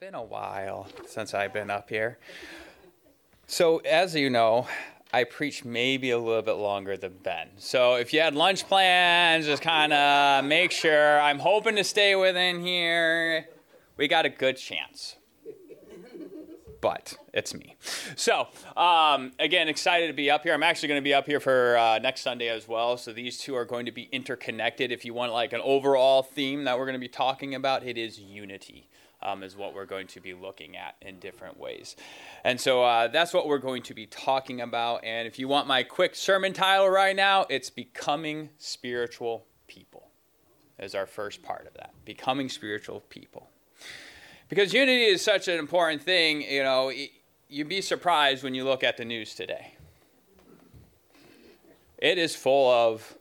been a while since I've been up here. So, as you know, I preach maybe a little bit longer than Ben. So, if you had lunch plans, just kind of make sure. I'm hoping to stay within here. We got a good chance. But it's me. So, um, again, excited to be up here. I'm actually going to be up here for uh, next Sunday as well. So, these two are going to be interconnected. If you want like an overall theme that we're going to be talking about, it is unity um, is what we're going to be looking at in different ways. And so uh, that's what we're going to be talking about. And if you want my quick sermon title right now, it's Becoming Spiritual People, is our first part of that. Becoming Spiritual People. Because unity is such an important thing, you know, you'd be surprised when you look at the news today. It is full of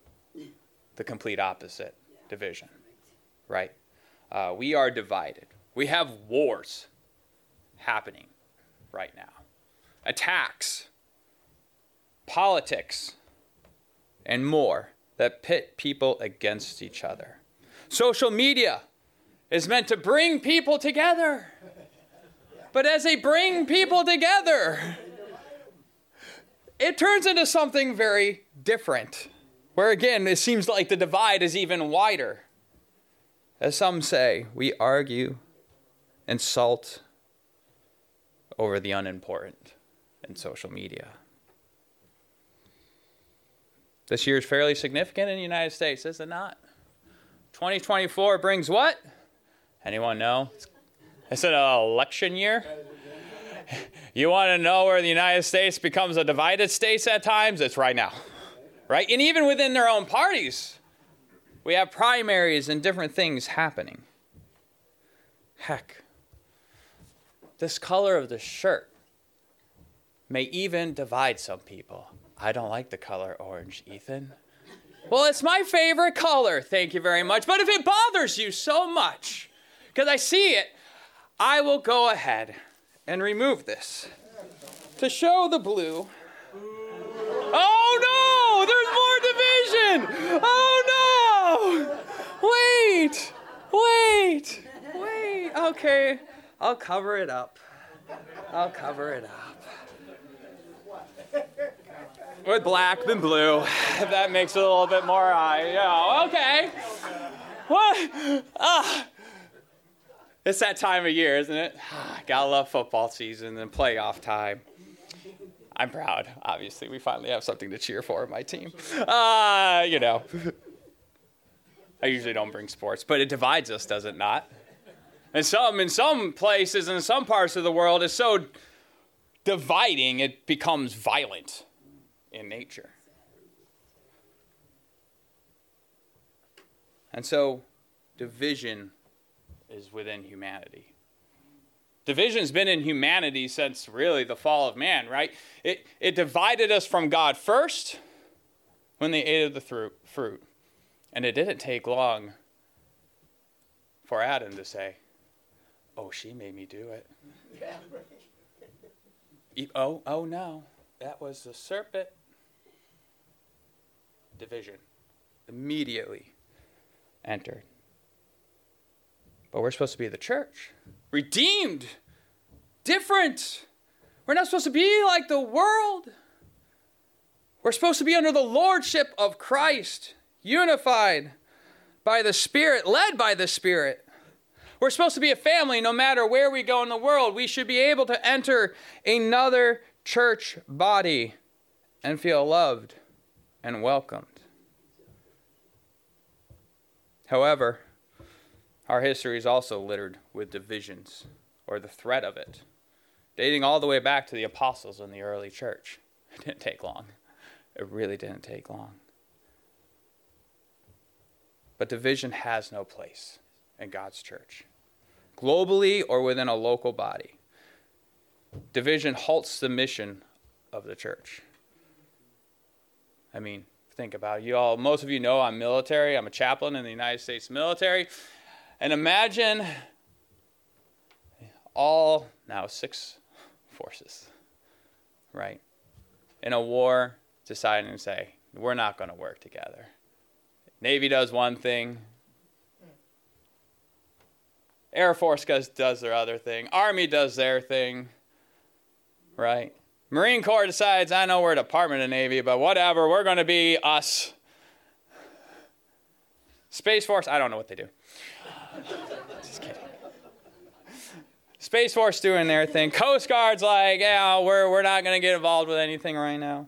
the complete opposite division, right? Uh, we are divided. We have wars happening right now, attacks, politics, and more that pit people against each other. Social media is meant to bring people together. But as they bring people together, it turns into something very different. Where again, it seems like the divide is even wider. As some say, we argue and salt over the unimportant in social media. This year is fairly significant in the United States, is it not? 2024 brings what? Anyone know? It's an election year. You want to know where the United States becomes a divided state at times? It's right now. Right? And even within their own parties, we have primaries and different things happening. Heck, this color of the shirt may even divide some people. I don't like the color orange, Ethan. Well, it's my favorite color, thank you very much. But if it bothers you so much, because I see it, I will go ahead and remove this to show the blue. Oh no, there's more division! Oh no! Wait, wait, wait. Okay, I'll cover it up. I'll cover it up. With black than blue, if that makes it a little bit more, uh, yeah, okay. What? Ah. It's that time of year, isn't it? Gotta love football season and playoff time. I'm proud. Obviously, we finally have something to cheer for my team. Uh, you know, I usually don't bring sports, but it divides us, does it not? And some in some places in some parts of the world is so dividing it becomes violent in nature. And so division is within humanity. Division's been in humanity since really the fall of man, right? It, it divided us from God first when they ate of the fruit. And it didn't take long for Adam to say, Oh, she made me do it. oh, oh no. That was the serpent. Division. Immediately entered. But we're supposed to be the church. Redeemed. Different. We're not supposed to be like the world. We're supposed to be under the lordship of Christ, unified by the Spirit, led by the Spirit. We're supposed to be a family no matter where we go in the world. We should be able to enter another church body and feel loved and welcomed. However, our history is also littered with divisions or the threat of it, dating all the way back to the apostles in the early church. It didn't take long. It really didn't take long. But division has no place in God's church, globally or within a local body. Division halts the mission of the church. I mean, think about it. You all, most of you know I'm military. I'm a chaplain in the United States military. And imagine all now six forces, right? In a war, deciding to say, we're not going to work together. Navy does one thing, Air Force does, does their other thing. Army does their thing. Right? Marine Corps decides, I know we're Department of Navy, but whatever, we're going to be us. Space Force, I don't know what they do. Just kidding. Space Force doing their thing. Coast Guard's like, yeah, we're, we're not going to get involved with anything right now.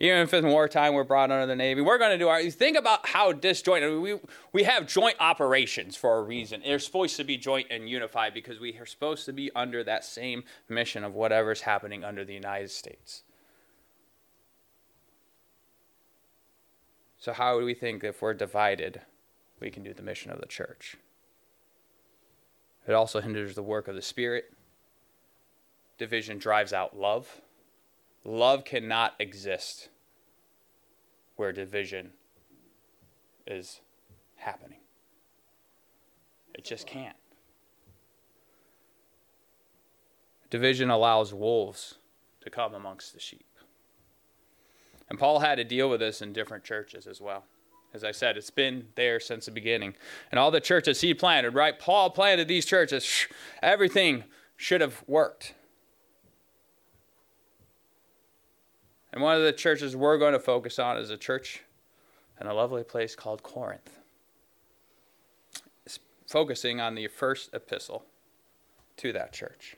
Even if it's wartime, we're brought under the Navy. We're going to do our. Think about how disjointed. We, we have joint operations for a reason. They're supposed to be joint and unified because we are supposed to be under that same mission of whatever's happening under the United States. So, how do we think if we're divided, we can do the mission of the church? It also hinders the work of the Spirit. Division drives out love. Love cannot exist where division is happening. It just can't. Division allows wolves to come amongst the sheep. And Paul had to deal with this in different churches as well. As I said, it's been there since the beginning. And all the churches he planted, right? Paul planted these churches. Everything should have worked. And one of the churches we're going to focus on is a church in a lovely place called Corinth. It's focusing on the first epistle to that church.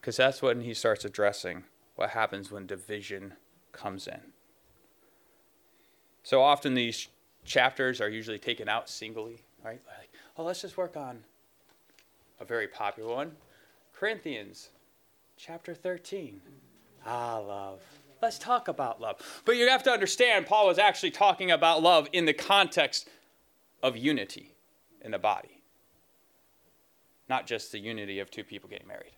Because that's when he starts addressing what happens when division comes in. So often these chapters are usually taken out singly, right? Like, oh, let's just work on a very popular one Corinthians chapter 13. Ah, love. Let's talk about love. But you have to understand, Paul was actually talking about love in the context of unity in the body, not just the unity of two people getting married.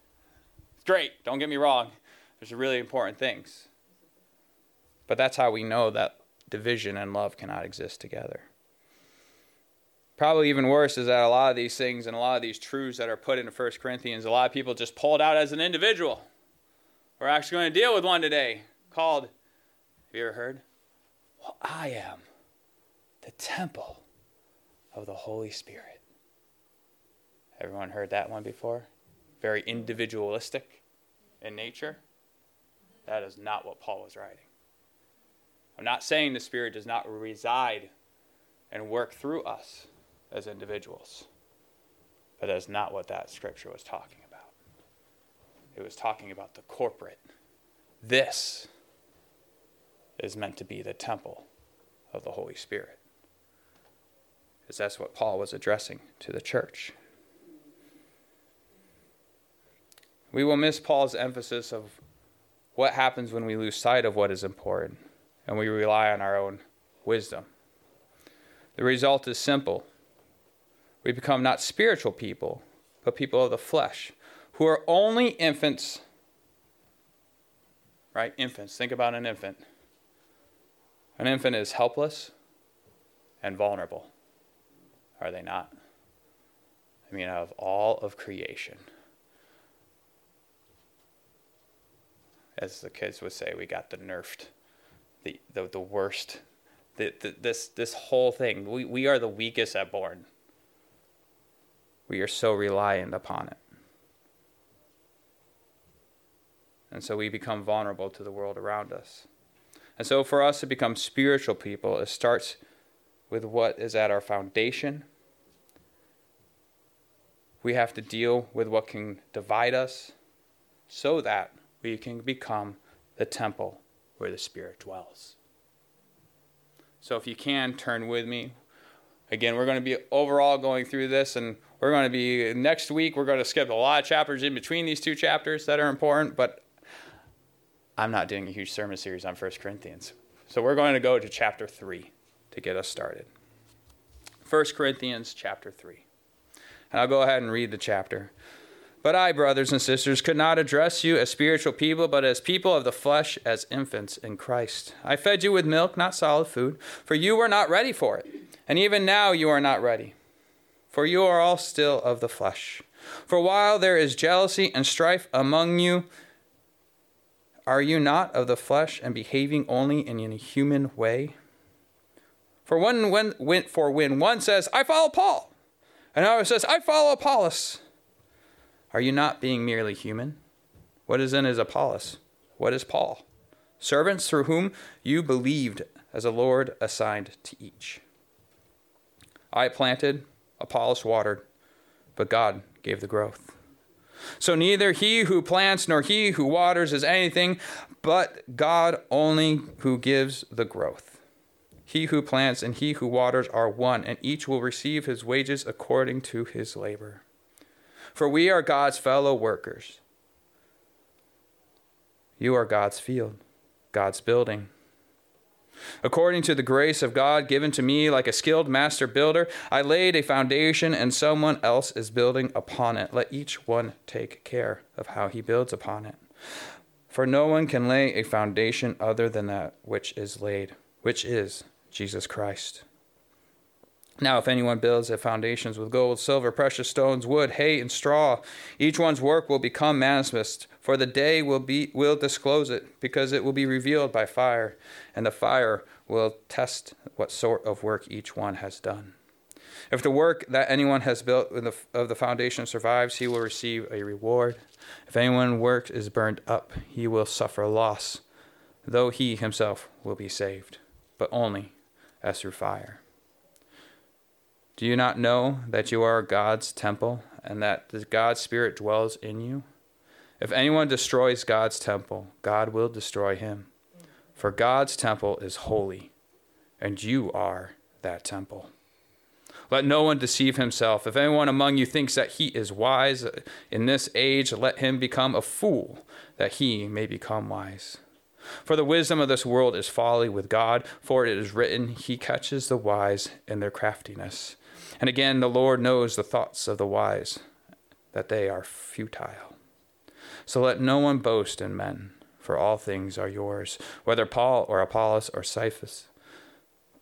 It's great, don't get me wrong. There's really important things. But that's how we know that division and love cannot exist together. Probably even worse is that a lot of these things and a lot of these truths that are put into 1 Corinthians, a lot of people just pull it out as an individual. We're actually going to deal with one today called, have you ever heard? Well, I am the temple of the Holy Spirit. Everyone heard that one before? Very individualistic in nature. That is not what Paul was writing. I'm not saying the Spirit does not reside and work through us as individuals, but that's not what that scripture was talking it was talking about the corporate. This is meant to be the temple of the Holy Spirit. Because that's what Paul was addressing to the church. We will miss Paul's emphasis of what happens when we lose sight of what is important and we rely on our own wisdom. The result is simple. We become not spiritual people, but people of the flesh who are only infants, right? Infants. Think about an infant. An infant is helpless and vulnerable, are they not? I mean, of all of creation, as the kids would say, we got the nerfed, the, the, the worst. The, the, this, this whole thing, we, we are the weakest at born. We are so reliant upon it. And so we become vulnerable to the world around us. And so for us to become spiritual people, it starts with what is at our foundation. We have to deal with what can divide us so that we can become the temple where the Spirit dwells. So if you can, turn with me. Again, we're going to be overall going through this, and we're going to be next week. We're going to skip a lot of chapters in between these two chapters that are important, but I'm not doing a huge sermon series on 1 Corinthians. So we're going to go to chapter 3 to get us started. 1 Corinthians chapter 3. And I'll go ahead and read the chapter. But I, brothers and sisters, could not address you as spiritual people, but as people of the flesh, as infants in Christ. I fed you with milk, not solid food, for you were not ready for it. And even now you are not ready, for you are all still of the flesh. For while there is jealousy and strife among you, are you not of the flesh and behaving only in a human way? For when, when, for when one says, I follow Paul, and Another says, I follow Apollos. Are you not being merely human? What is in is Apollos? What is Paul? Servants through whom you believed as a Lord assigned to each. I planted, Apollos watered, but God gave the growth. So neither he who plants nor he who waters is anything, but God only who gives the growth. He who plants and he who waters are one, and each will receive his wages according to his labor. For we are God's fellow workers. You are God's field, God's building. According to the grace of God given to me, like a skilled master builder, I laid a foundation and someone else is building upon it. Let each one take care of how he builds upon it. For no one can lay a foundation other than that which is laid, which is Jesus Christ. Now, if anyone builds their foundations with gold, silver, precious stones, wood, hay, and straw, each one's work will become manifest, for the day will be will disclose it, because it will be revealed by fire, and the fire will test what sort of work each one has done. If the work that anyone has built of the foundation survives, he will receive a reward. If anyone works is burned up, he will suffer loss, though he himself will be saved, but only as through fire. Do you not know that you are God's temple and that the God's Spirit dwells in you? If anyone destroys God's temple, God will destroy him. For God's temple is holy, and you are that temple. Let no one deceive himself. If anyone among you thinks that he is wise in this age, let him become a fool, that he may become wise. For the wisdom of this world is folly with God, for it is written, He catches the wise in their craftiness. And again, the Lord knows the thoughts of the wise, that they are futile. So let no one boast in men, for all things are yours, whether Paul or Apollos or Cephas,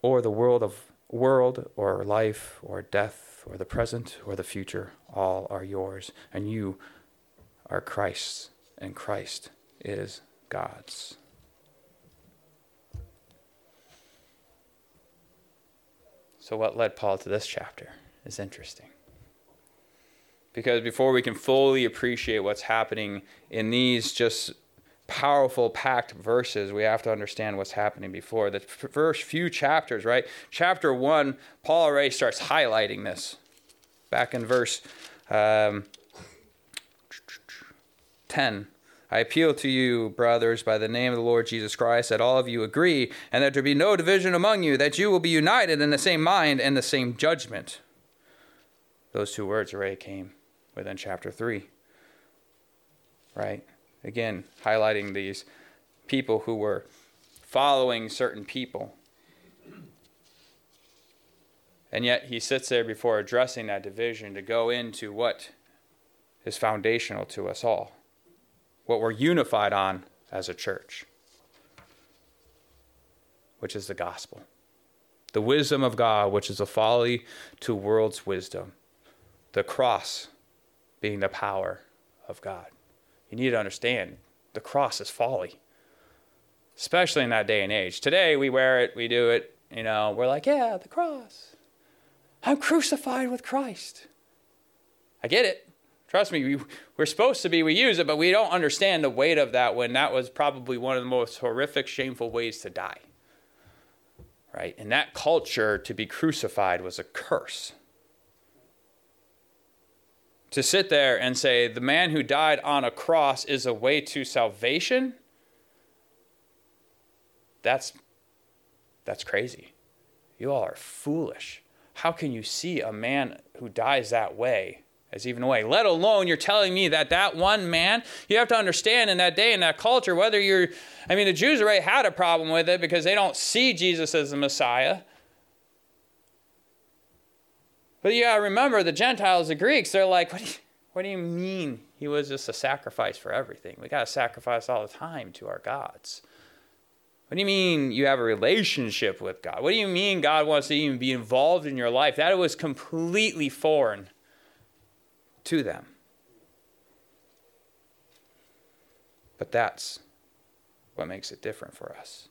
or the world of world or life or death or the present or the future, all are yours, and you are Christ's, and Christ is God's. So, what led Paul to this chapter is interesting. Because before we can fully appreciate what's happening in these just powerful, packed verses, we have to understand what's happening before. The first few chapters, right? Chapter one, Paul already starts highlighting this. Back in verse um, 10, I appeal to you, brothers, by the name of the Lord Jesus Christ, that all of you agree, and that there be no division among you, that you will be united in the same mind and the same judgment. Those two words already came within chapter 3. Right? Again, highlighting these people who were following certain people. And yet he sits there before addressing that division to go into what is foundational to us all what we're unified on as a church, which is the gospel. The wisdom of God, which is a folly to world's wisdom. The cross being the power of God. You need to understand the cross is folly, especially in that day and age. Today, we wear it, we do it, you know, we're like, yeah, the cross. I'm crucified with Christ. I get it. Trust me, we, we're supposed to be, we use it, but we don't understand the weight of that when that was probably one of the most horrific, shameful ways to die. Right? In that culture, to be crucified was a curse. To sit there and say, the man who died on a cross is a way to salvation, that's, that's crazy. You all are foolish. How can you see a man who dies that way? as even a way. Let alone you're telling me that that one man, you have to understand in that day, in that culture, whether you're, I mean, the Jews already had a problem with it because they don't see Jesus as the Messiah. But you gotta remember the Gentiles, the Greeks, they're like, what do you, what do you mean he was just a sacrifice for everything? We gotta sacrifice all the time to our gods. What do you mean you have a relationship with God? What do you mean God wants to even be involved in your life? That was completely foreign to them. But that's what makes it different for us.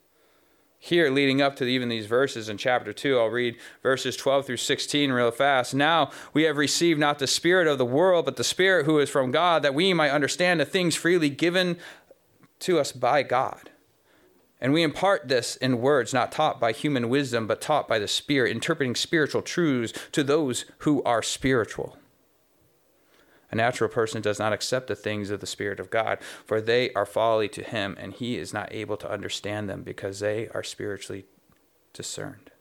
Here leading up to even these verses in chapter 2 i'll read verses 12 through 16 real fast. Now we have received not the spirit of the world but the spirit who is from god that we might understand the things freely given to us by god. And we impart this in words not taught by human wisdom but taught by the spirit interpreting spiritual truths to those who are spiritual a natural person does not accept the things of the Spirit of God, for they are folly to him, and he is not able to understand them because they are spiritually discerned.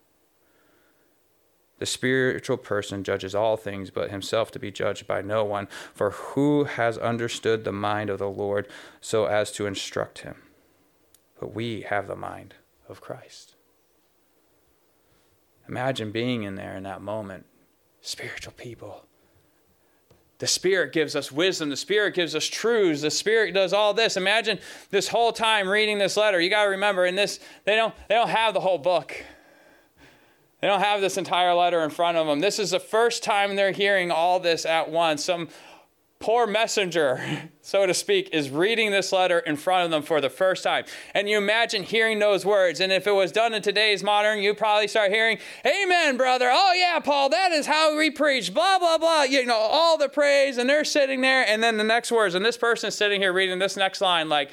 The spiritual person judges all things, but himself to be judged by no one. For who has understood the mind of the Lord so as to instruct him? But we have the mind of Christ. Imagine being in there in that moment. Spiritual people the Spirit gives us wisdom. The Spirit gives us truths. The Spirit does all this. Imagine this whole time reading this letter. You got to remember, in this, they don't, they don't have the whole book. They don't have this entire letter in front of them. This is the first time they're hearing all this at once. Some poor messenger, so to speak, is reading this letter in front of them for the first time. And you imagine hearing those words. And if it was done in today's modern, you probably start hearing, Amen, brother. Oh, yeah, Paul, that is how we preach. Blah, blah, blah. You know, all the praise. And they're sitting there. And then the next words. And this person is sitting here reading this next line, like,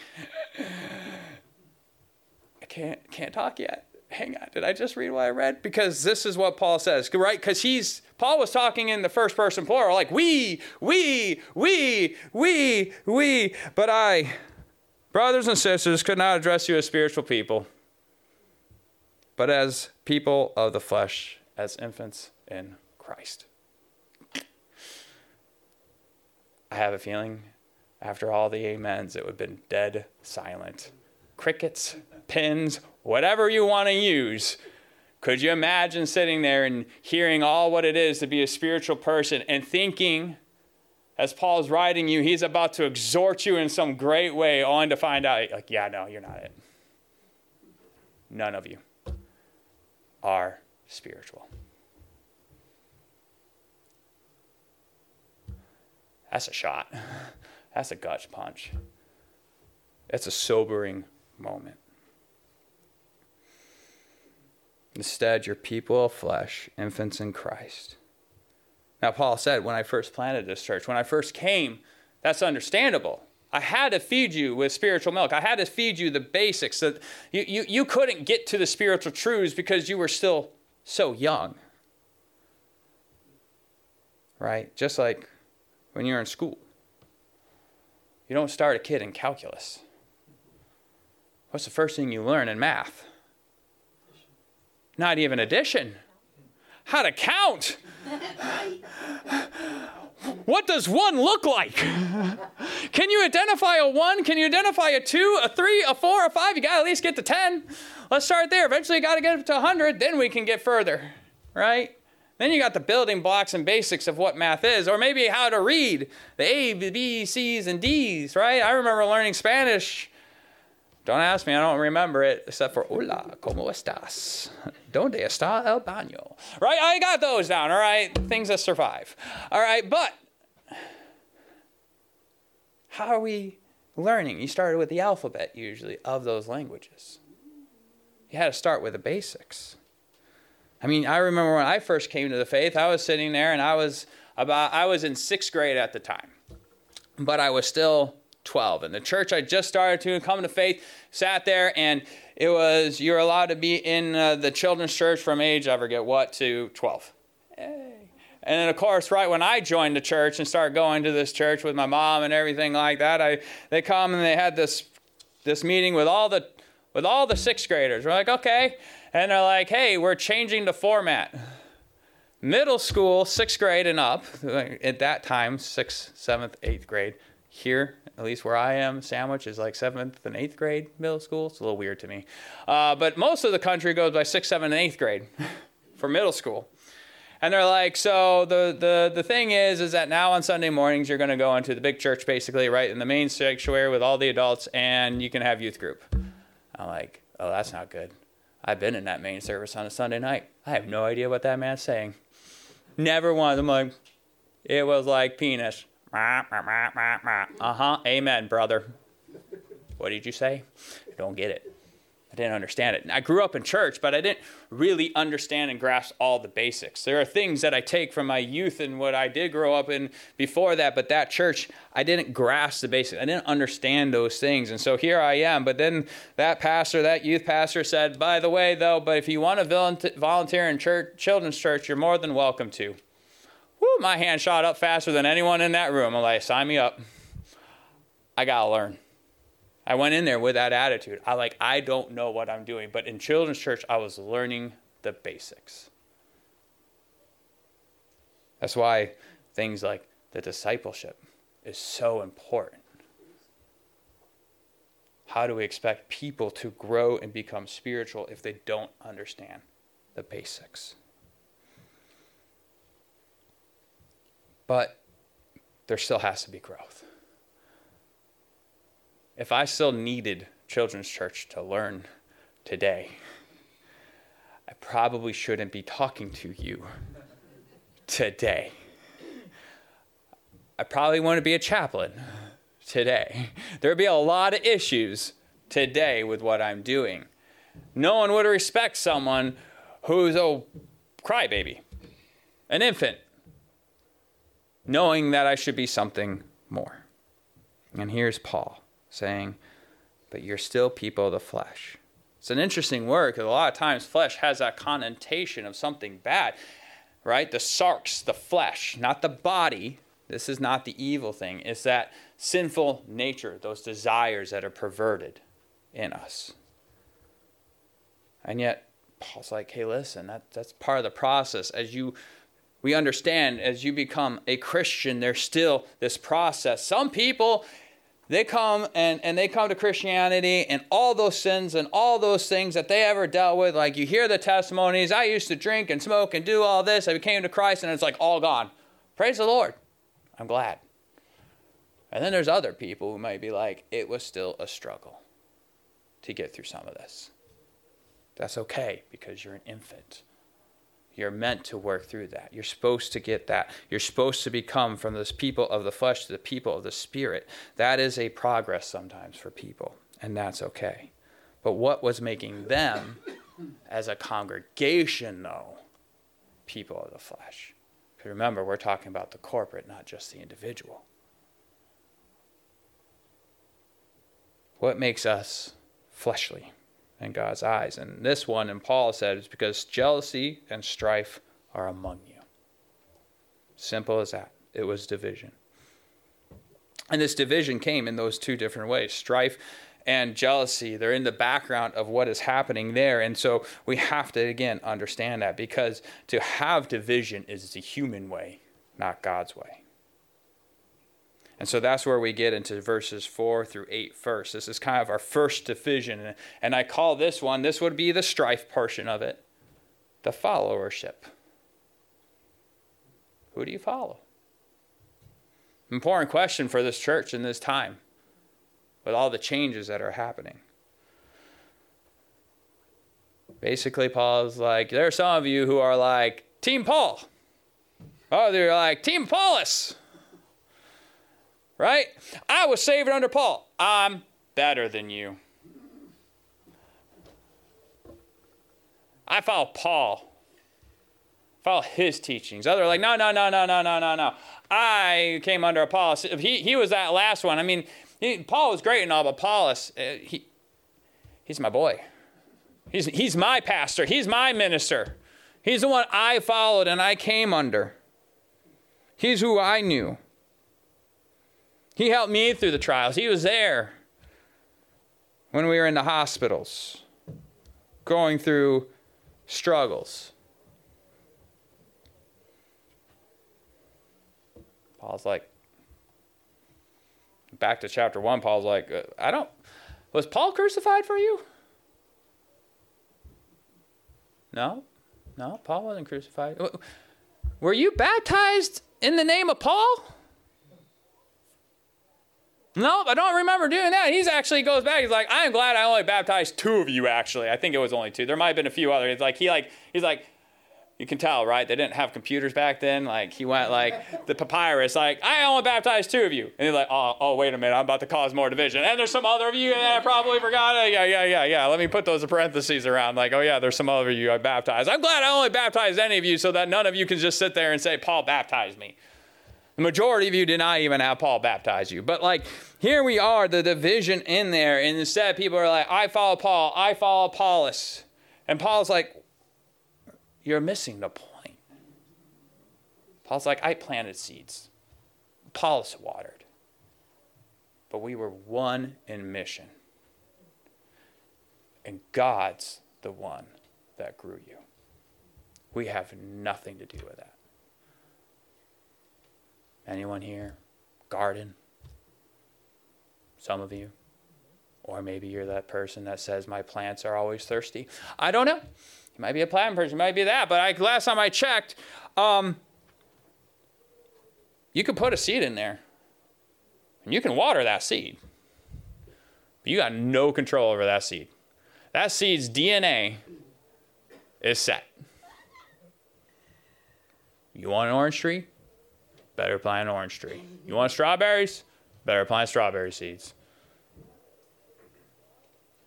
I can't, can't talk yet hang on, did I just read what I read? Because this is what Paul says, right? Because he's Paul was talking in the first person plural, like we, we, we, we, we. But I, brothers and sisters, could not address you as spiritual people, but as people of the flesh, as infants in Christ. I have a feeling after all the amens, it would have been dead silent. Crickets, pins, whatever you want to use. Could you imagine sitting there and hearing all what it is to be a spiritual person and thinking, as Paul's writing you, he's about to exhort you in some great way, only to find out, like, yeah, no, you're not it. None of you are spiritual. That's a shot. That's a gut punch. That's a sobering moment. Instead, you're people of flesh, infants in Christ. Now, Paul said, when I first planted this church, when I first came, that's understandable. I had to feed you with spiritual milk. I had to feed you the basics. That you, you, you couldn't get to the spiritual truths because you were still so young. Right? Just like when you're in school. You don't start a kid in calculus. What's the first thing you learn in math? Not even addition. How to count. What does one look like? Can you identify a one? Can you identify a two, a three, a four, a five? You got to at least get to 10. Let's start there. Eventually, you got to get to 100. Then we can get further, right? Then you got the building blocks and basics of what math is, or maybe how to read the A, B, C's, and D's, right? I remember learning Spanish don't ask me, I don't remember it, except for hola, ¿cómo estás? ¿Dónde está el baño? Right? I got those down, all right? Things that survive. All right, but how are we learning? You started with the alphabet, usually, of those languages. You had to start with the basics. I mean, I remember when I first came to the faith, I was sitting there and I was about, I was in sixth grade at the time, but I was still 12. And the church I just started to come to faith sat there, and it was you're allowed to be in uh, the children's church from age, I forget what, to 12. Hey. And then, of course, right when I joined the church and started going to this church with my mom and everything like that, I they come and they had this this meeting with all the with all the sixth graders. We're like, okay, and they're like, hey, we're changing the format. Middle school, sixth grade and up, at that time, sixth, seventh, eighth grade. Here, at least where I am, Sandwich is like seventh and eighth grade middle school. It's a little weird to me. Uh, but most of the country goes by sixth, seventh, and eighth grade for middle school. And they're like, so the, the, the thing is, is that now on Sunday mornings, you're going to go into the big church, basically, right, in the main sanctuary with all the adults, and you can have youth group. I'm like, oh, that's not good. I've been in that main service on a Sunday night. I have no idea what that man's saying. Never once. I'm like, it was like penis. Uh huh. Amen, brother. What did you say? I don't get it. I didn't understand it. I grew up in church, but I didn't really understand and grasp all the basics. There are things that I take from my youth and what I did grow up in before that, but that church, I didn't grasp the basics. I didn't understand those things. And so here I am. But then that pastor, that youth pastor said, by the way, though, but if you want to volunteer in church, children's church, you're more than welcome to. Woo, my hand shot up faster than anyone in that room. I'm like, sign me up. I got to learn. I went in there with that attitude. I like I don't know what I'm doing, but in children's church I was learning the basics. That's why things like the discipleship is so important. How do we expect people to grow and become spiritual if they don't understand the basics? But there still has to be growth if I still needed children's church to learn today, I probably shouldn't be talking to you today. I probably want to be a chaplain today. There'd be a lot of issues today with what I'm doing. No one would respect someone who's a crybaby, an infant, knowing that I should be something more. And here's Paul saying, But you're still people of the flesh. It's an interesting word because a lot of times flesh has that connotation of something bad, right? The sarx, the flesh, not the body. This is not the evil thing. It's that sinful nature, those desires that are perverted in us. And yet, Paul's like, hey, listen, that, that's part of the process. As you we understand as you become a Christian, there's still this process. Some people, they come and, and they come to Christianity and all those sins and all those things that they ever dealt with. Like you hear the testimonies, I used to drink and smoke and do all this. I came to Christ and it's like all gone. Praise the Lord. I'm glad. And then there's other people who might be like, it was still a struggle to get through some of this. That's okay because you're an infant. You're meant to work through that. You're supposed to get that. You're supposed to become from this people of the flesh to the people of the spirit. That is a progress sometimes for people, and that's okay. But what was making them, as a congregation, though, people of the flesh? Because remember, we're talking about the corporate, not just the individual. What makes us fleshly? In God's eyes. And this one, and Paul said, is because jealousy and strife are among you. Simple as that. It was division. And this division came in those two different ways strife and jealousy. They're in the background of what is happening there. And so we have to, again, understand that because to have division is the human way, not God's way. And so that's where we get into verses 4 through 8 first. This is kind of our first division. And I call this one, this would be the strife portion of it, the followership. Who do you follow? Important question for this church in this time with all the changes that are happening. Basically, Paul's like, there are some of you who are like, Team Paul. Oh, they're like, Team Apollos right? I was saved under Paul. I'm better than you. I follow Paul. Follow his teachings. Others are like, no, no, no, no, no, no, no, no. I came under Apollos. He, he was that last one. I mean, he, Paul was great and all, but Apollos, uh, he, he's my boy. He's, he's my pastor. He's my minister. He's the one I followed and I came under. He's who I knew. He helped me through the trials. He was there when we were in the hospitals, going through struggles. Paul's like, back to chapter 1, Paul's like, uh, I don't, was Paul crucified for you? No, no, Paul wasn't crucified. Were you baptized in the name of Paul? No, I don't remember doing that. He's actually goes back. He's like, I'm glad I only baptized two of you. Actually, I think it was only two. There might have been a few others. It's like he like he's like, You can tell, right? They didn't have computers back then. Like he went like the papyrus, like I only baptized two of you, and he's like, oh, oh, wait a minute, I'm about to cause more division, and there's some other of you that I probably forgot. Yeah, yeah, yeah, yeah. Let me put those parentheses around, like, oh yeah, there's some other of you I baptized. I'm glad I only baptized any of you, so that none of you can just sit there and say Paul baptized me. The majority of you did not even have Paul baptize you. But like here we are, the division in there, and instead people are like, I follow Paul, I follow Apollos. And Paul's like, You're missing the point. Paul's like, I planted seeds. Apollos watered. But we were one in mission. And God's the one that grew you. We have nothing to do with that. Anyone here? Garden? Some of you? Or maybe you're that person that says, My plants are always thirsty. I don't know. You might be a plant person, you might be that. But I, last time I checked, um, you can put a seed in there and you can water that seed. But you got no control over that seed. That seed's DNA is set. You want an orange tree? Better plant an orange tree. You want strawberries? Better plant strawberry seeds.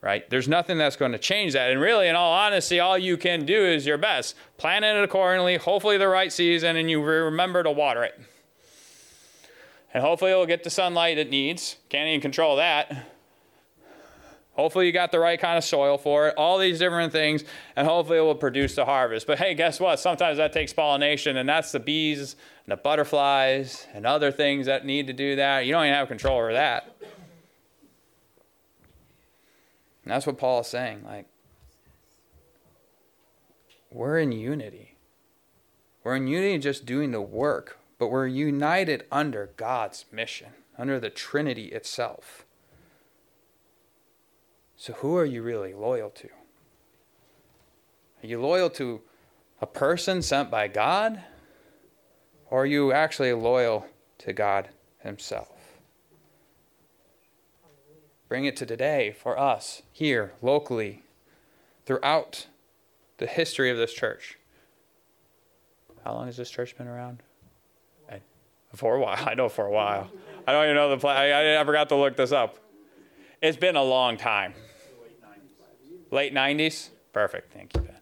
Right? There's nothing that's going to change that. And really, in all honesty, all you can do is your best. Plant it accordingly, hopefully the right season, and you remember to water it. And hopefully it'll get the sunlight it needs. Can't even control that. Hopefully, you got the right kind of soil for it, all these different things, and hopefully, it will produce the harvest. But hey, guess what? Sometimes that takes pollination, and that's the bees and the butterflies and other things that need to do that. You don't even have control over that. And that's what Paul is saying. Like, we're in unity. We're in unity just doing the work, but we're united under God's mission, under the Trinity itself. So, who are you really loyal to? Are you loyal to a person sent by God? Or are you actually loyal to God Himself? Bring it to today for us, here, locally, throughout the history of this church. How long has this church been around? For a while. I know for a while. I don't even know the plan. I, I forgot to look this up. It's been a long time. Late 90s? Perfect. Thank you, Ben.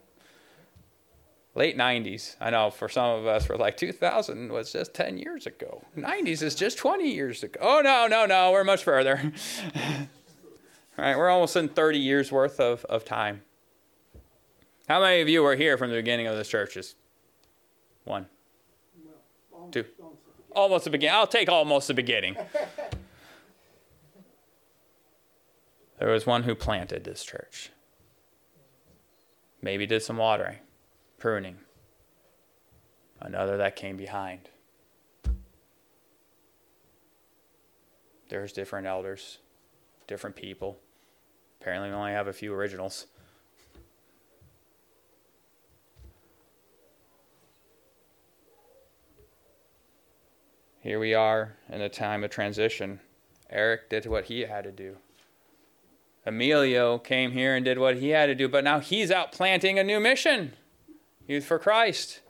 Late 90s. I know for some of us, we're like 2000 was just 10 years ago. 90s is just 20 years ago. Oh, no, no, no. We're much further. All right, we're almost in 30 years worth of, of time. How many of you were here from the beginning of this church? Just one, two, almost the beginning. I'll take almost the beginning. there was one who planted this church. Maybe did some watering, pruning. Another that came behind. There's different elders, different people. Apparently, we only have a few originals. Here we are in a time of transition. Eric did what he had to do. Emilio came here and did what he had to do, but now he's out planting a new mission Youth for Christ.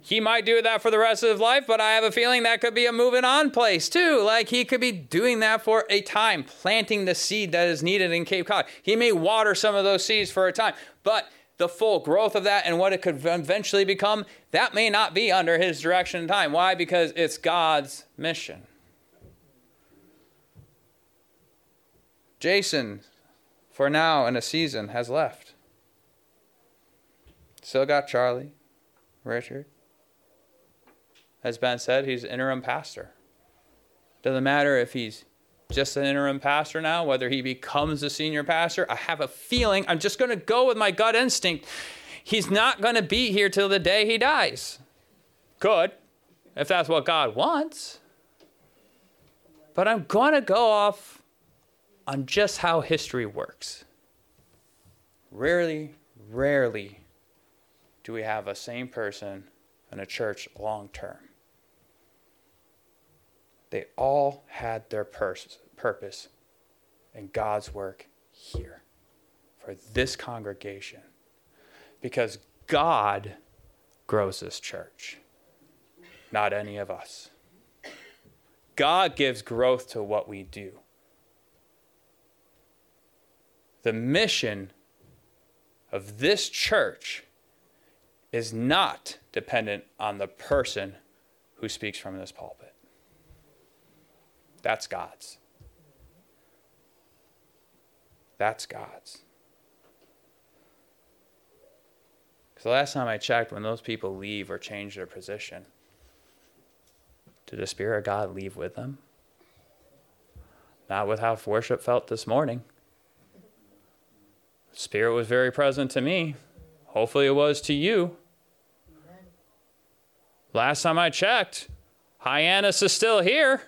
He might do that for the rest of his life, but I have a feeling that could be a moving on place too. Like he could be doing that for a time, planting the seed that is needed in Cape Cod. He may water some of those seeds for a time, but the full growth of that and what it could eventually become, that may not be under his direction and time. Why? Because it's God's mission. Jason, for now and a season, has left. Still got Charlie, Richard. As Ben said, he's interim pastor. Doesn't matter if he's just an interim pastor now, whether he becomes a senior pastor. I have a feeling, I'm just going to go with my gut instinct. He's not going to be here till the day he dies. Could, if that's what God wants. But I'm going to go off on just how history works. Rarely, rarely do we have a same person in a church long term. They all had their pers- purpose in God's work here for this congregation. Because God grows this church, not any of us. God gives growth to what we do. The mission of this church is not dependent on the person who speaks from this pulpit. That's God's. That's God's. Because the last time I checked, when those people leave or change their position, did the Spirit of God leave with them? Not with how worship felt this morning. Spirit was very present to me. Hopefully, it was to you. Last time I checked, Hyannis is still here.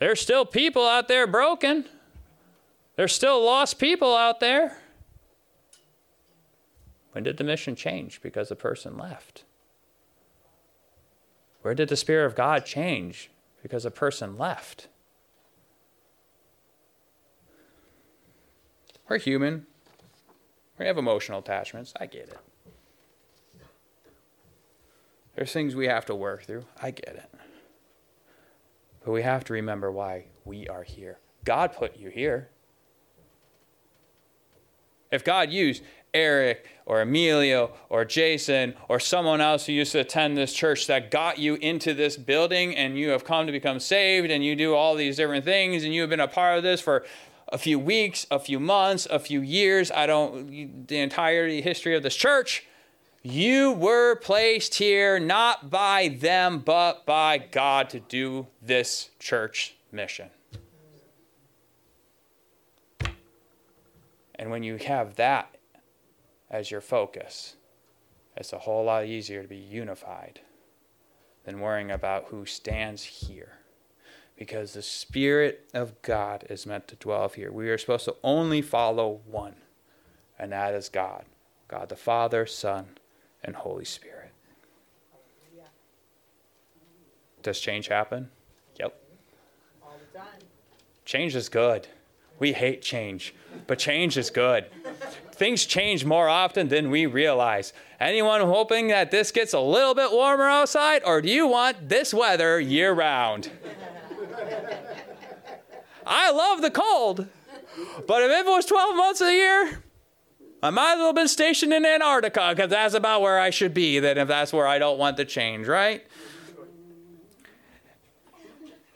There's still people out there broken. There's still lost people out there. When did the mission change because the person left? Where did the Spirit of God change because a person left? We're human. We have emotional attachments. I get it. There's things we have to work through. I get it. But we have to remember why we are here. God put you here. If God used Eric or Emilio or Jason or someone else who used to attend this church that got you into this building and you have come to become saved and you do all these different things and you have been a part of this for a few weeks, a few months, a few years, I don't, the entirety history of this church. You were placed here not by them, but by God to do this church mission. And when you have that as your focus, it's a whole lot easier to be unified than worrying about who stands here. Because the Spirit of God is meant to dwell here. We are supposed to only follow one, and that is God God the Father, Son, and Holy Spirit. Does change happen? Yep. All the time. Change is good. We hate change, but change is good. Things change more often than we realize. Anyone hoping that this gets a little bit warmer outside, or do you want this weather year round? I love the cold, but if it was 12 months of the year, I might as well have been stationed in Antarctica because that's about where I should be, then if that's where I don't want the change, right?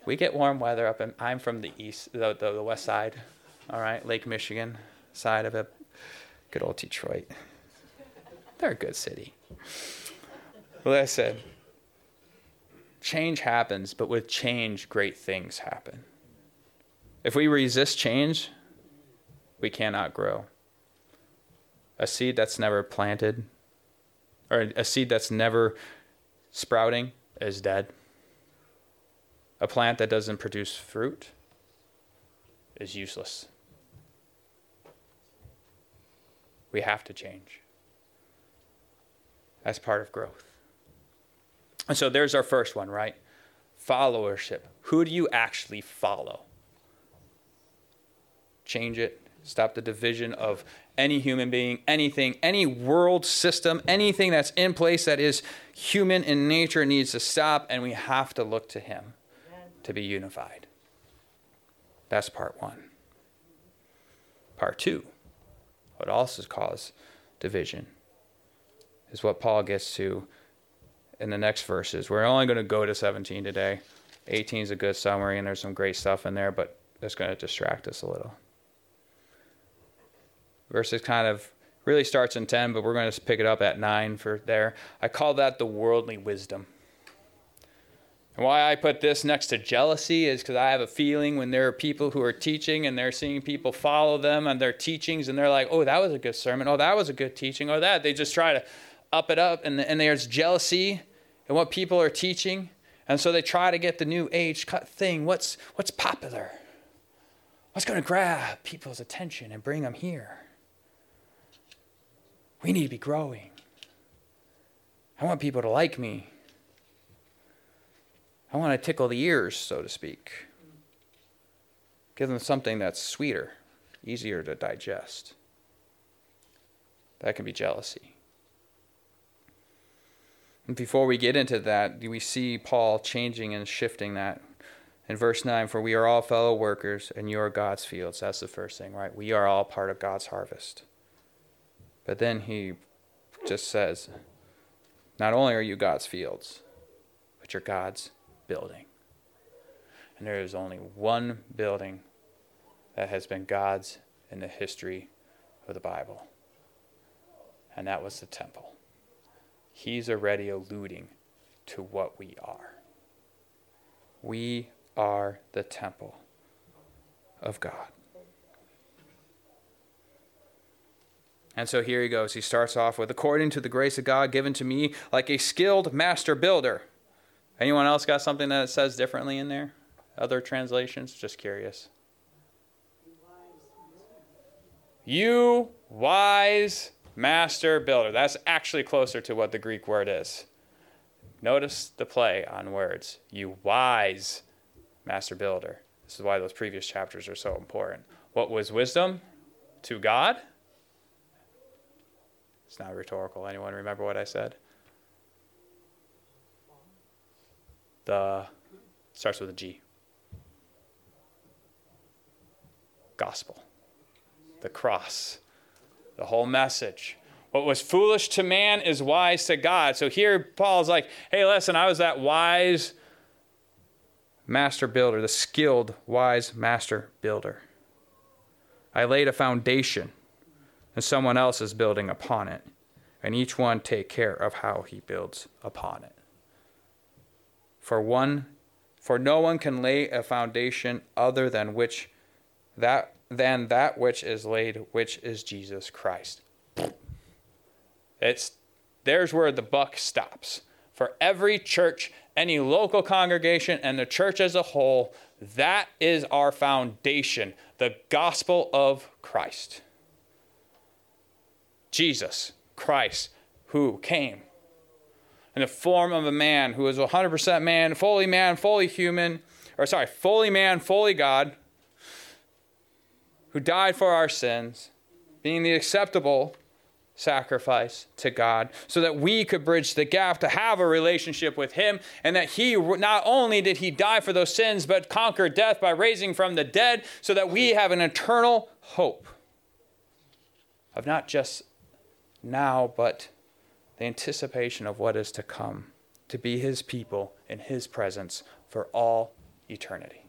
We get warm weather up in, I'm from the east, the, the, the west side, all right, Lake Michigan side of it. Good old Detroit. They're a good city. Listen, change happens, but with change, great things happen. If we resist change, we cannot grow. A seed that's never planted, or a seed that's never sprouting, is dead. A plant that doesn't produce fruit is useless. We have to change. That's part of growth. And so there's our first one, right? Followership. Who do you actually follow? Change it. Stop the division of any human being, anything, any world system, anything that's in place that is human in nature needs to stop, and we have to look to Him to be unified. That's part one. Part two, what also causes division, is what Paul gets to in the next verses. We're only going to go to 17 today. 18 is a good summary, and there's some great stuff in there, but that's going to distract us a little. Verses kind of really starts in 10, but we're going to pick it up at 9 for there. I call that the worldly wisdom. And why I put this next to jealousy is because I have a feeling when there are people who are teaching and they're seeing people follow them and their teachings and they're like, oh, that was a good sermon. Oh, that was a good teaching. Or that. They just try to up it up and, and there's jealousy in what people are teaching. And so they try to get the new age cut thing. What's, what's popular? What's going to grab people's attention and bring them here? We need to be growing. I want people to like me. I want to tickle the ears, so to speak. Give them something that's sweeter, easier to digest. That can be jealousy. And before we get into that, we see Paul changing and shifting that. In verse 9, for we are all fellow workers and you are God's fields. That's the first thing, right? We are all part of God's harvest. But then he just says, not only are you God's fields, but you're God's building. And there is only one building that has been God's in the history of the Bible, and that was the temple. He's already alluding to what we are. We are the temple of God. And so here he goes. He starts off with, according to the grace of God given to me, like a skilled master builder. Anyone else got something that says differently in there? Other translations? Just curious. You wise master builder. That's actually closer to what the Greek word is. Notice the play on words. You wise master builder. This is why those previous chapters are so important. What was wisdom to God? It's not rhetorical. Anyone remember what I said? The starts with a G. Gospel. The cross. The whole message. What was foolish to man is wise to God. So here Paul's like, hey, listen, I was that wise master builder, the skilled, wise master builder. I laid a foundation and someone else is building upon it. And each one take care of how he builds upon it. For one for no one can lay a foundation other than which that than that which is laid, which is Jesus Christ. It's there's where the buck stops. For every church, any local congregation, and the church as a whole, that is our foundation, the gospel of Christ. Jesus Christ, who came in the form of a man who was 100% man, fully man, fully human, or sorry, fully man, fully God, who died for our sins, being the acceptable sacrifice to God so that we could bridge the gap to have a relationship with him and that he not only did he die for those sins but conquer death by raising from the dead so that we have an eternal hope of not just now, but the anticipation of what is to come, to be his people in his presence for all eternity.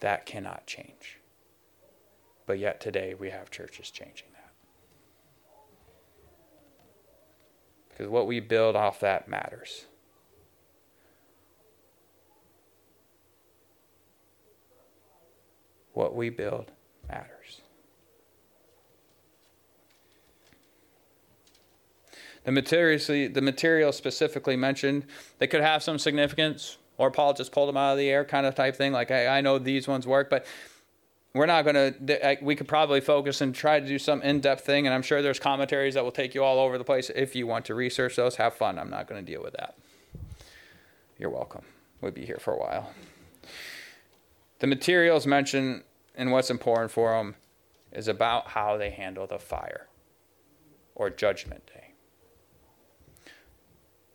That cannot change. But yet today we have churches changing that. Because what we build off that matters. What we build matters. The materials, the specifically mentioned, they could have some significance, or Paul just pulled them out of the air, kind of type thing. Like I, I know these ones work, but we're not going to. We could probably focus and try to do some in-depth thing, and I'm sure there's commentaries that will take you all over the place. If you want to research those, have fun. I'm not going to deal with that. You're welcome. We'll be here for a while. The materials mentioned and what's important for them is about how they handle the fire or judgment day.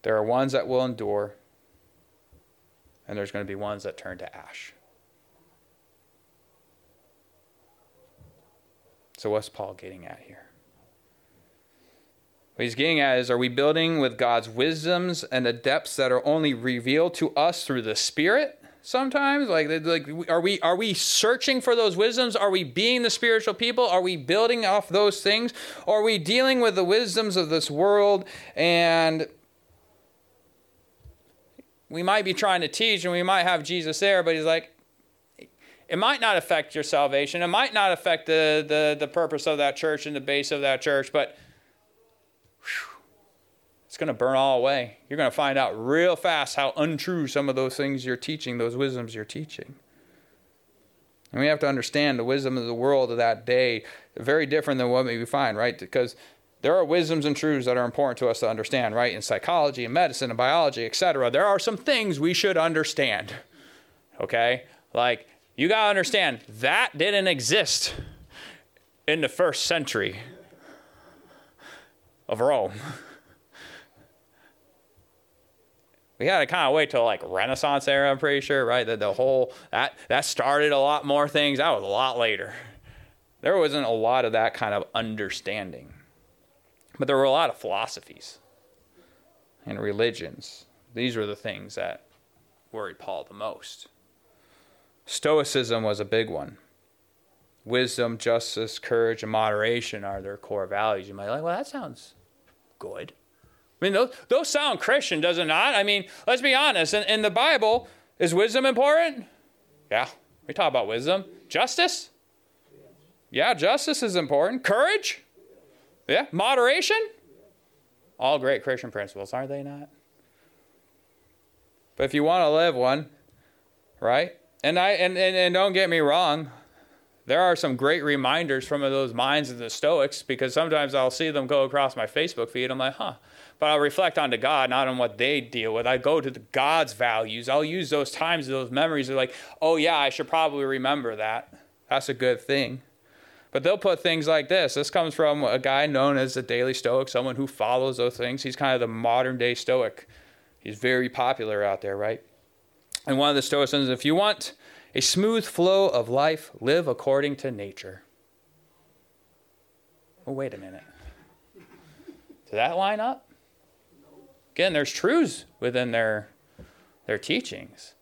There are ones that will endure, and there's going to be ones that turn to ash. So, what's Paul getting at here? What he's getting at is are we building with God's wisdoms and the depths that are only revealed to us through the Spirit? Sometimes? Like like are we are we searching for those wisdoms? Are we being the spiritual people? Are we building off those things? Are we dealing with the wisdoms of this world? And we might be trying to teach and we might have Jesus there but he's like it might not affect your salvation. It might not affect the the, the purpose of that church and the base of that church but it's going to burn all away. You're going to find out real fast how untrue some of those things you're teaching, those wisdoms you're teaching. And we have to understand the wisdom of the world of that day, very different than what we find, right? Because there are wisdoms and truths that are important to us to understand, right? In psychology and medicine and biology, etc. There are some things we should understand. Okay? Like You got to understand, that didn't exist in the first century of Rome. We to kind of wait till like Renaissance era, I'm pretty sure, right? That the whole that that started a lot more things. That was a lot later. There wasn't a lot of that kind of understanding. But there were a lot of philosophies and religions. These were the things that worried Paul the most. Stoicism was a big one. Wisdom, justice, courage, and moderation are their core values. You might be like, well, that sounds good. I mean, those, those sound Christian, does it not? I mean, let's be honest. In, in the Bible, is wisdom important? Yeah, we talk about wisdom. Justice? Yeah, justice is important. Courage? Yeah. Moderation? All great Christian principles, aren't they not? But if you want to live one, right? And I and, and, and don't get me wrong, there are some great reminders from those minds of the Stoics because sometimes I'll see them go across my Facebook feed. I'm like, huh. But I'll reflect onto God, not on what they deal with. I go to the God's values. I'll use those times, those memories. They're like, oh yeah, I should probably remember that. That's a good thing. But they'll put things like this. This comes from a guy known as the Daily Stoic, someone who follows those things. He's kind of the modern day Stoic. He's very popular out there, right? And one of the Stoics says, if you want a smooth flow of life, live according to nature. Oh, wait a minute. Does that line up? Again, there's truths within their their teachings.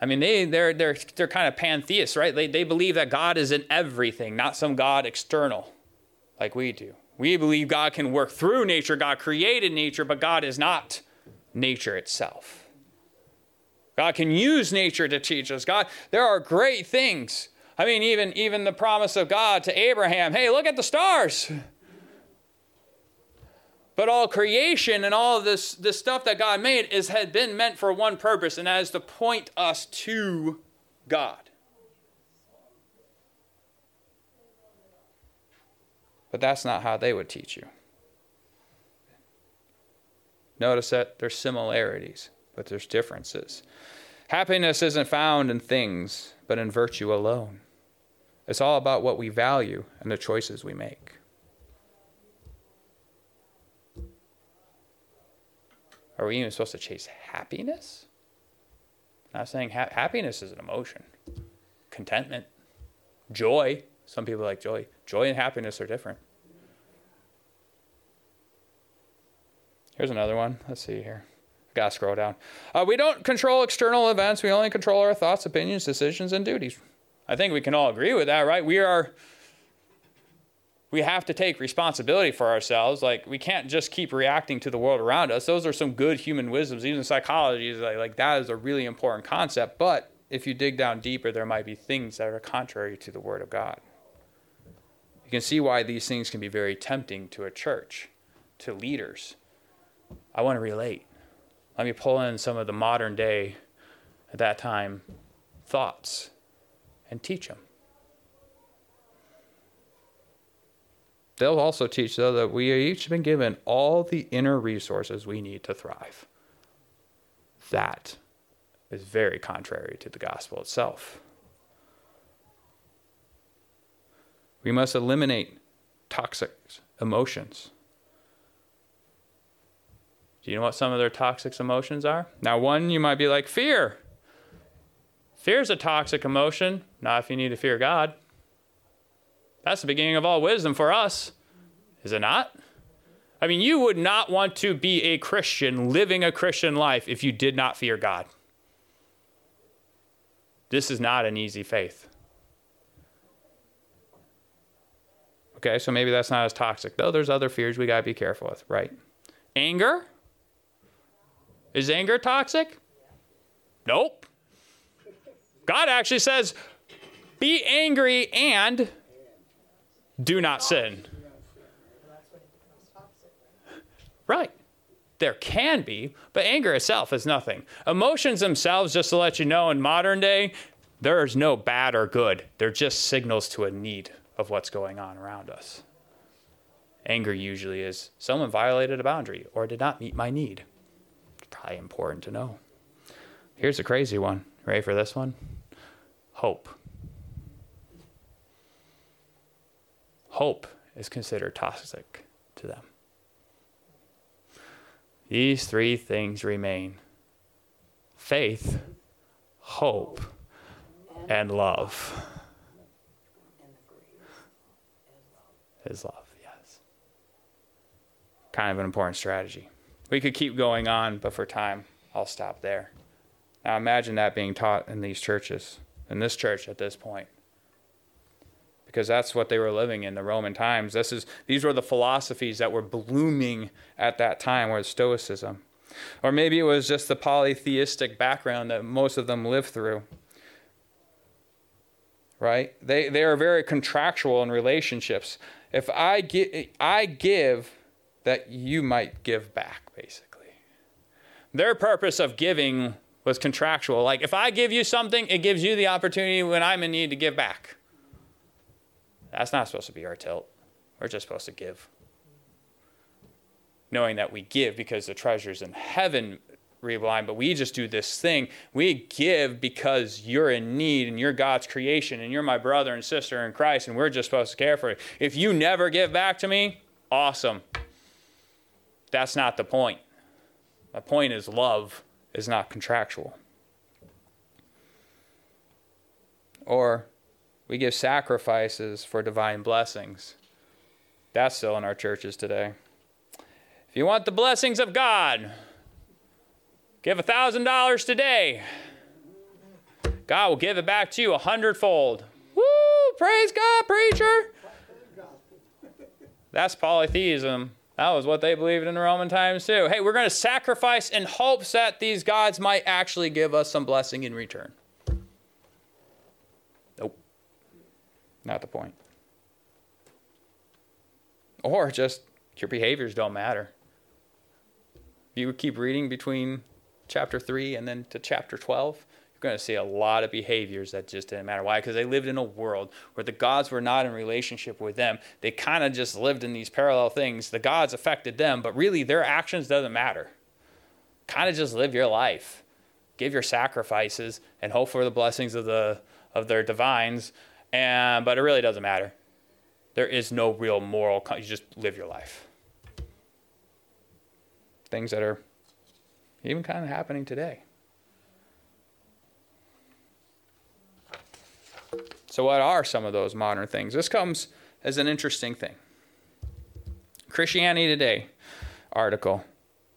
I mean, they, they're, they're, they're kind of pantheists, right? They, they believe that God is in everything, not some God external like we do. We believe God can work through nature. God created nature, but God is not nature itself. God can use nature to teach us. God, there are great things. I mean, even, even the promise of God to Abraham hey, look at the stars. But all creation and all this, this stuff that God made is had been meant for one purpose, and that is to point us to God. But that's not how they would teach you. Notice that there's similarities, but there's differences. Happiness isn't found in things, but in virtue alone. It's all about what we value and the choices we make. Are we even supposed to chase happiness? I'm not saying ha- happiness is an emotion. Contentment, joy. Some people like joy. Joy and happiness are different. Here's another one. Let's see here. Gotta scroll down. Uh, we don't control external events. We only control our thoughts, opinions, decisions, and duties. I think we can all agree with that, right? We are we have to take responsibility for ourselves. Like we can't just keep reacting to the world around us. Those are some good human wisdoms. Even psychology is like, like that is a really important concept. But if you dig down deeper, there might be things that are contrary to the Word of God. You can see why these things can be very tempting to a church, to leaders. I want to relate. Let me pull in some of the modern day, at that time, thoughts and teach them. They'll also teach, though, that we each have been given all the inner resources we need to thrive. That is very contrary to the gospel itself. We must eliminate toxic emotions. Do you know what some of their toxic emotions are? Now, one, you might be like fear. Fear is a toxic emotion, not if you need to fear God. That's the beginning of all wisdom for us, is it not? I mean, you would not want to be a Christian living a Christian life if you did not fear God. This is not an easy faith. Okay, so maybe that's not as toxic, though. There's other fears we got to be careful with, right? Anger? Is anger toxic? Nope. God actually says, be angry and do not sin. Right. There can be, but anger itself is nothing. Emotions themselves, just to let you know, in modern day, there is no bad or good. They're just signals to a need of what's going on around us. Anger usually is someone violated a boundary or did not meet my need. Important to know. Here's a crazy one. Ready for this one? hope. Hope is considered toxic to them. These three things remain faith, hope, and love. Is love, yes. Kind of an important strategy. We could keep going on, but for time, I'll stop there. Now imagine that being taught in these churches, in this church at this point. Because that's what they were living in the Roman times. This is these were the philosophies that were blooming at that time was Stoicism. Or maybe it was just the polytheistic background that most of them lived through. Right? They they are very contractual in relationships. If I give I give that you might give back, basically. Their purpose of giving was contractual. Like if I give you something, it gives you the opportunity when I'm in need to give back. That's not supposed to be our tilt. We're just supposed to give knowing that we give because the treasure's in heaven reblind, but we just do this thing. We give because you're in need and you're God's creation and you're my brother and sister in Christ and we're just supposed to care for you. If you never give back to me, awesome. That's not the point. The point is love is not contractual. Or we give sacrifices for divine blessings. That's still in our churches today. If you want the blessings of God, give a $1,000 today. God will give it back to you a hundredfold. Woo! Praise God, preacher. That's polytheism. That was what they believed in the Roman times too. Hey, we're going to sacrifice in hopes that these gods might actually give us some blessing in return. Nope. Not the point. Or just your behaviors don't matter If you keep reading between chapter 3 and then to chapter 12, you're going to see a lot of behaviors that just didn't matter. Why? Because they lived in a world where the gods were not in relationship with them. They kind of just lived in these parallel things. The gods affected them, but really their actions doesn't matter. Kind of just live your life. Give your sacrifices and hope for the blessings of the of their divines. And but it really doesn't matter. There is no real moral. You just live your life things that are even kind of happening today. So, what are some of those modern things? This comes as an interesting thing. Christianity Today article.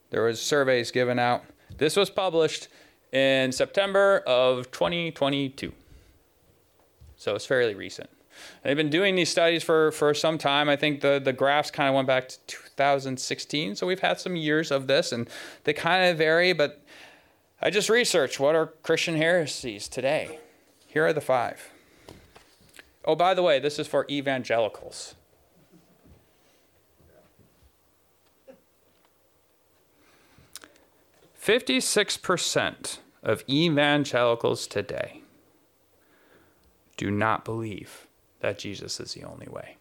There was surveys given out. This was published in September of 2022. So it's fairly recent. They've been doing these studies for, for some time. I think the, the graphs kind of went back to 2016. So we've had some years of this and they kind of vary, but I just researched what are Christian heresies today. Here are the five. Oh, by the way, this is for evangelicals. Fifty-six percent of evangelicals today do not believe that Jesus is the only way.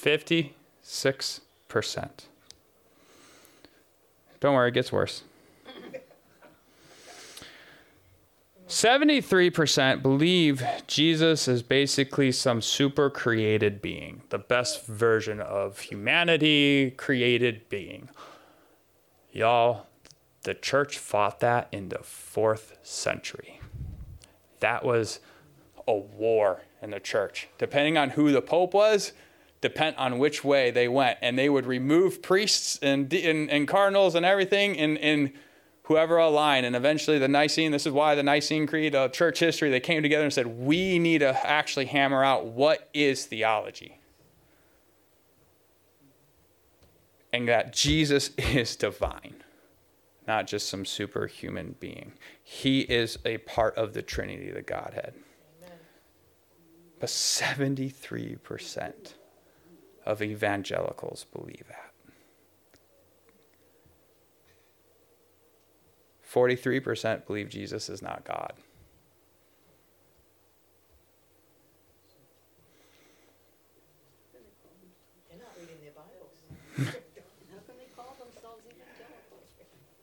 56%. Don't worry, it gets worse. 73% believe Jesus is basically some super created being, the best version of humanity created being. Y'all, the church fought that in the fourth century that was a war in the church. Depending on who the pope was, depend on which way they went. And they would remove priests and, and, and cardinals and everything in, in whoever aligned. And eventually the Nicene, this is why the Nicene Creed, uh, church history, they came together and said, we need to actually hammer out what is theology. And that Jesus is divine not just some superhuman being. He is a part of the Trinity, the Godhead. Amen. But 73% of evangelicals believe that. 43% believe Jesus is not God.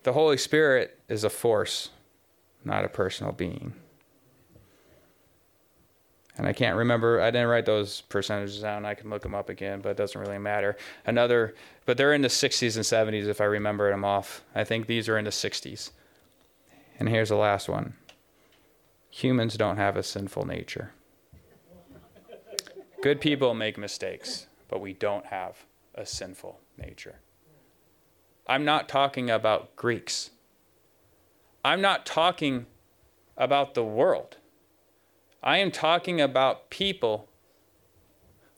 The Holy Spirit is a force. not a personal being. And I can't remember, I didn't write those percentages down. I can look them up again, but it doesn't really matter. Another, but they're in the 60s and 70s if I remember them off. I think these are in the 60s. And here's the last one humans don't have a sinful nature. Good people make mistakes, but we don't have a sinful nature. I'm not talking about Greeks. I'm not talking about the world. I am talking about people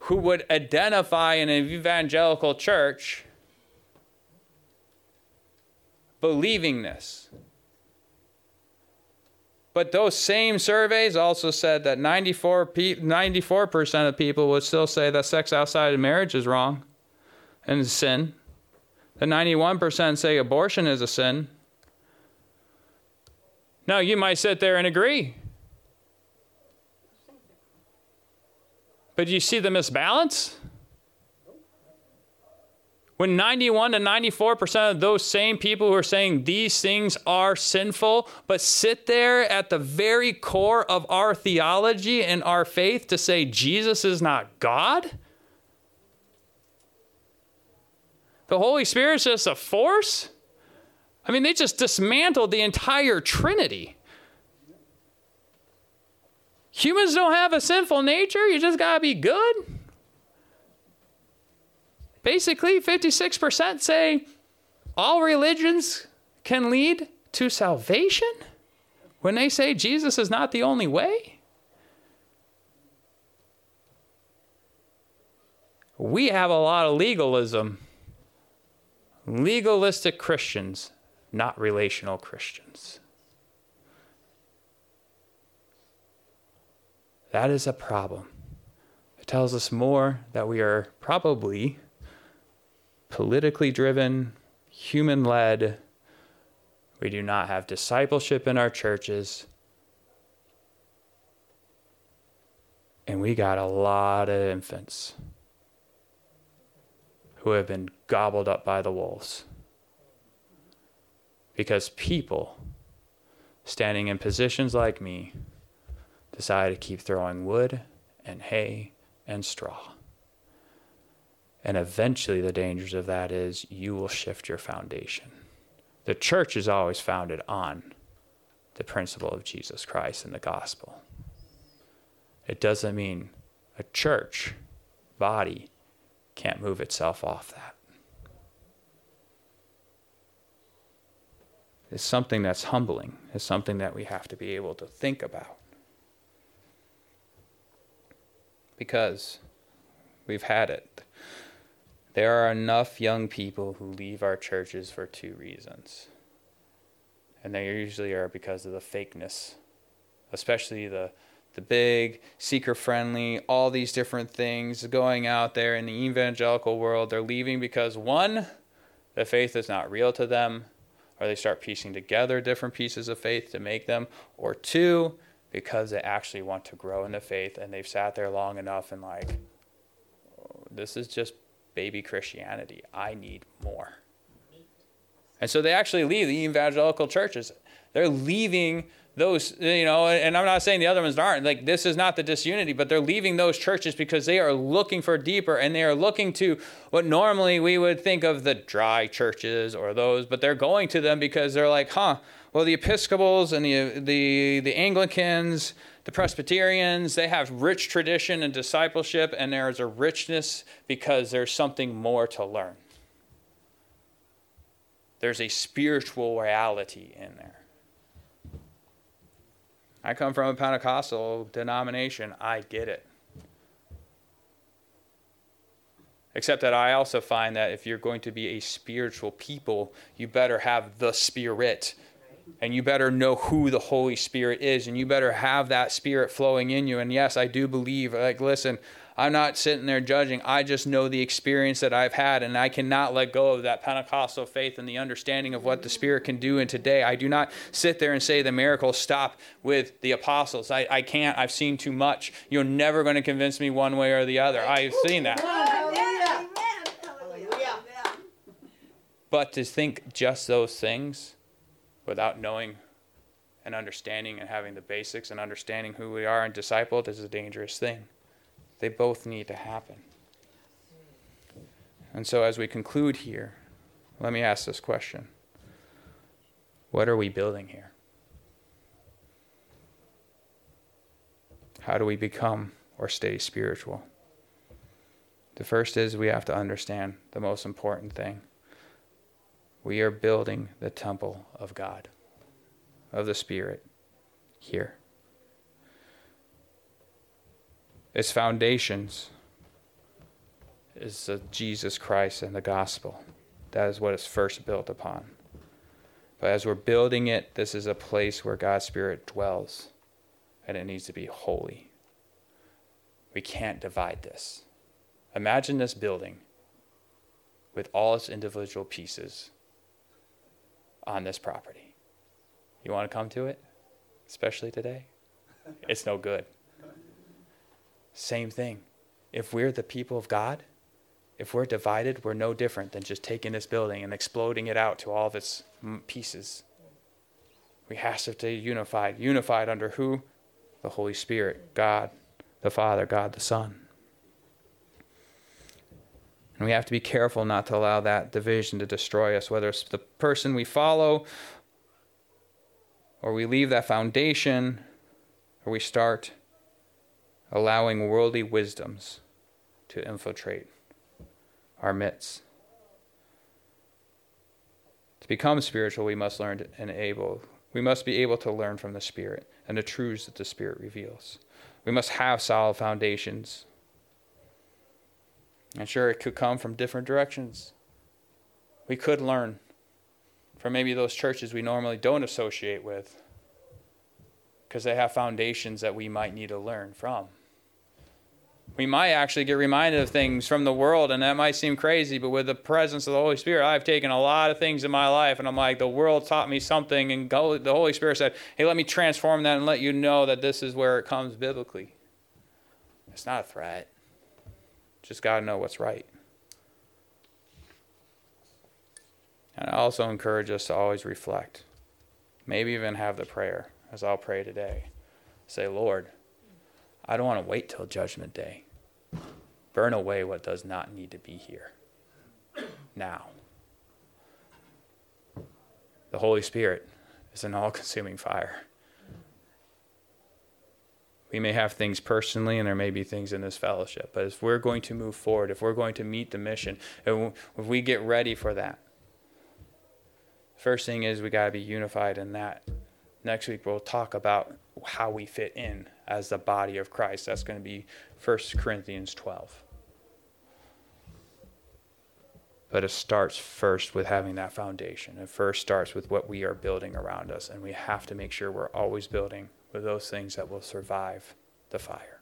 who would identify in an evangelical church believing this. But those same surveys also said that 94 94% of people would still say that sex outside of marriage is wrong and is sin. The 91% say abortion is a sin. Now, you might sit there and agree. But do you see the misbalance? When 91 to 94% of those same people who are saying these things are sinful, but sit there at the very core of our theology and our faith to say Jesus is not God? The Holy Spirit's just a force? I mean, they just dismantled the entire Trinity. Humans don't have a sinful nature. You just got to be good. Basically, 56% say all religions can lead to salvation when they say Jesus is not the only way. We have a lot of legalism. Legalistic Christians, not relational Christians. That is a problem. It tells us more that we are probably politically driven, human led. We do not have discipleship in our churches. And we got a lot of infants who have been gobbled up by the wolves. Because people standing in positions like me decide to keep throwing wood and hay and straw. And eventually, the dangers of that is you will shift your foundation. The church is always founded on the principle of Jesus Christ and the gospel. It doesn't mean a church body can't move itself off that. It's something that's humbling, it's something that we have to be able to think about. because we've had it. There are enough young people who leave our churches for two reasons. And they usually are because of the fakeness, especially the the big, seeker friendly, all these different things going out there in the evangelical world. They're leaving because one, the faith is not real to them, or they start piecing together different pieces of faith to make them, or two, because they actually want to grow in the faith and they've sat there long enough and like oh, this is just baby christianity i need more. And so they actually leave the evangelical churches. They're leaving those you know and i'm not saying the other ones aren't. Like this is not the disunity but they're leaving those churches because they are looking for deeper and they are looking to what normally we would think of the dry churches or those but they're going to them because they're like huh well, the Episcopals and the, the, the Anglicans, the Presbyterians, they have rich tradition and discipleship, and there's a richness because there's something more to learn. There's a spiritual reality in there. I come from a Pentecostal denomination. I get it. Except that I also find that if you're going to be a spiritual people, you better have the Spirit and you better know who the Holy Spirit is, and you better have that Spirit flowing in you. And yes, I do believe, like, listen, I'm not sitting there judging. I just know the experience that I've had, and I cannot let go of that Pentecostal faith and the understanding of what the Spirit can do in today. I do not sit there and say the miracles stop with the apostles. I, I can't. I've seen too much. You're never going to convince me one way or the other. I've seen that. But to think just those things without knowing and understanding and having the basics and understanding who we are and discipled is a dangerous thing. They both need to happen. And so, as we conclude here, let me ask this question What are we building here? How do we become or stay spiritual? The first is we have to understand the most important thing. We are building the temple of God, of the Spirit, here. Its foundations is Jesus Christ and the gospel. That is what it's first built upon. But as we're building it, this is a place where God's Spirit dwells, and it needs to be holy. We can't divide this. Imagine this building with all its individual pieces on this property. You want to come to it? Especially today? It's no good. Same thing. If we're the people of God, if we're divided, we're no different than just taking this building and exploding it out to all of its mm, pieces. We have to stay unified. Unified under who? The Holy Spirit, God the Father, God the Son. And we have to be careful not to allow that division to destroy us, whether it's the person we follow, or we leave that foundation, or we start allowing worldly wisdoms to infiltrate our midst. To become spiritual, we must learn and able we must be able to learn from the Spirit and the truths that the Spirit reveals. We must have solid foundations and sure, it could come from different directions. We could learn from maybe those churches we normally don't associate with because they have foundations that we might need to learn from. We might actually get reminded of things from the world, and that might seem crazy, but with the presence of the Holy Spirit, I've taken a lot of things in my life, and I'm like, the world taught me something, and the Holy Spirit said, hey, let me transform that and let you know that this is where it comes biblically. It's not a threat. Just got to know what's right. And I also encourage us to always reflect. Maybe even have the prayer, as I'll pray today. Say, Lord, I don't want to wait till Judgment Day. Burn away what does not need to be here. Now. The Holy Spirit is an all consuming fire. We may have things personally, and there may be things in this fellowship. But if we're going to move forward, if we're going to meet the mission, and if we get ready for that, first thing is we got to be unified in that. Next week, we'll talk about how we fit in as the body of Christ. That's going to be 1 Corinthians 12. But it starts first with having that foundation. It first starts with what we are building around us, and we have to make sure we're always building with those things that will survive the fire.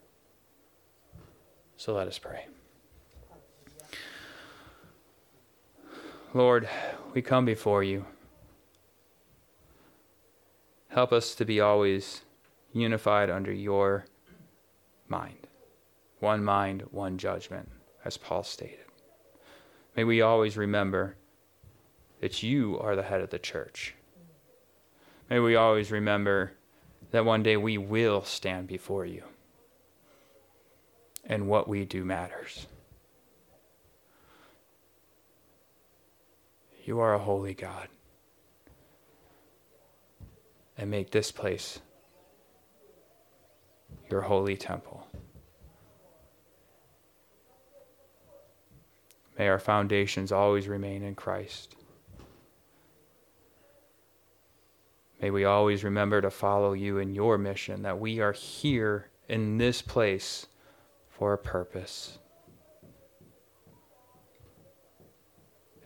So let us pray. Lord, we come before you. Help us to be always unified under your mind. One mind, one judgment, as Paul stated. May we always remember that you are the head of the church. May we always remember that one day we will stand before you. And what we do matters. You are a holy God. And make this place your holy temple. May our foundations always remain in Christ. May we always remember to follow you in your mission, that we are here in this place for a purpose.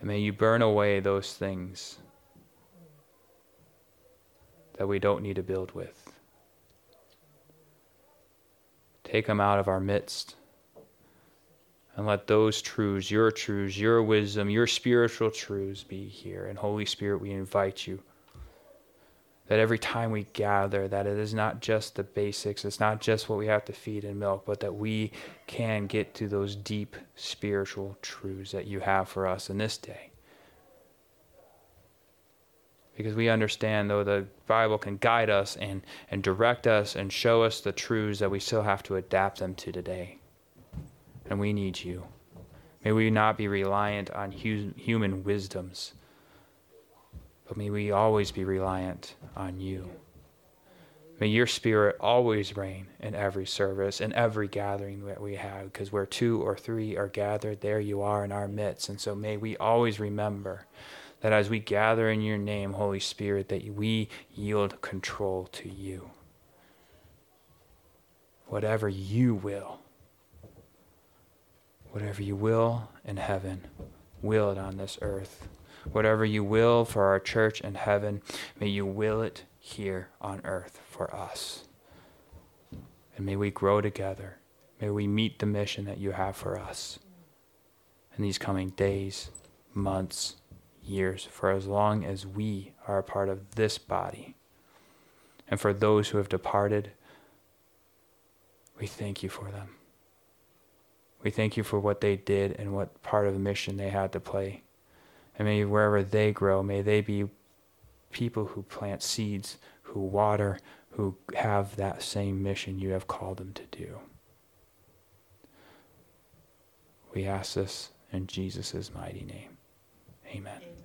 And may you burn away those things that we don't need to build with. Take them out of our midst. And let those truths, your truths, your wisdom, your spiritual truths be here. And Holy Spirit, we invite you that every time we gather that it is not just the basics it's not just what we have to feed and milk but that we can get to those deep spiritual truths that you have for us in this day because we understand though the Bible can guide us and, and direct us and show us the truths that we still have to adapt them to today. And we need you. May we not be reliant on hu- human wisdoms, but may we always be reliant on you. May your spirit always reign in every service, in every gathering that we have, because where two or three are gathered, there you are in our midst. And so may we always remember that as we gather in your name, Holy Spirit, that we yield control to you. Whatever you will, whatever you will in heaven, will it on this earth. Whatever you will for our church in heaven, may you will it here on earth for us. And may we grow together. May we meet the mission that you have for us in these coming days, months, years for as long as we are a part of this body. And for those who have departed, we thank you for them. We thank you for what they did and what part of the mission they had to play. And may wherever they grow, may they be people who plant seeds, who water, who have that same mission you have called them to do. We ask this in Jesus' mighty name. Amen. Amen.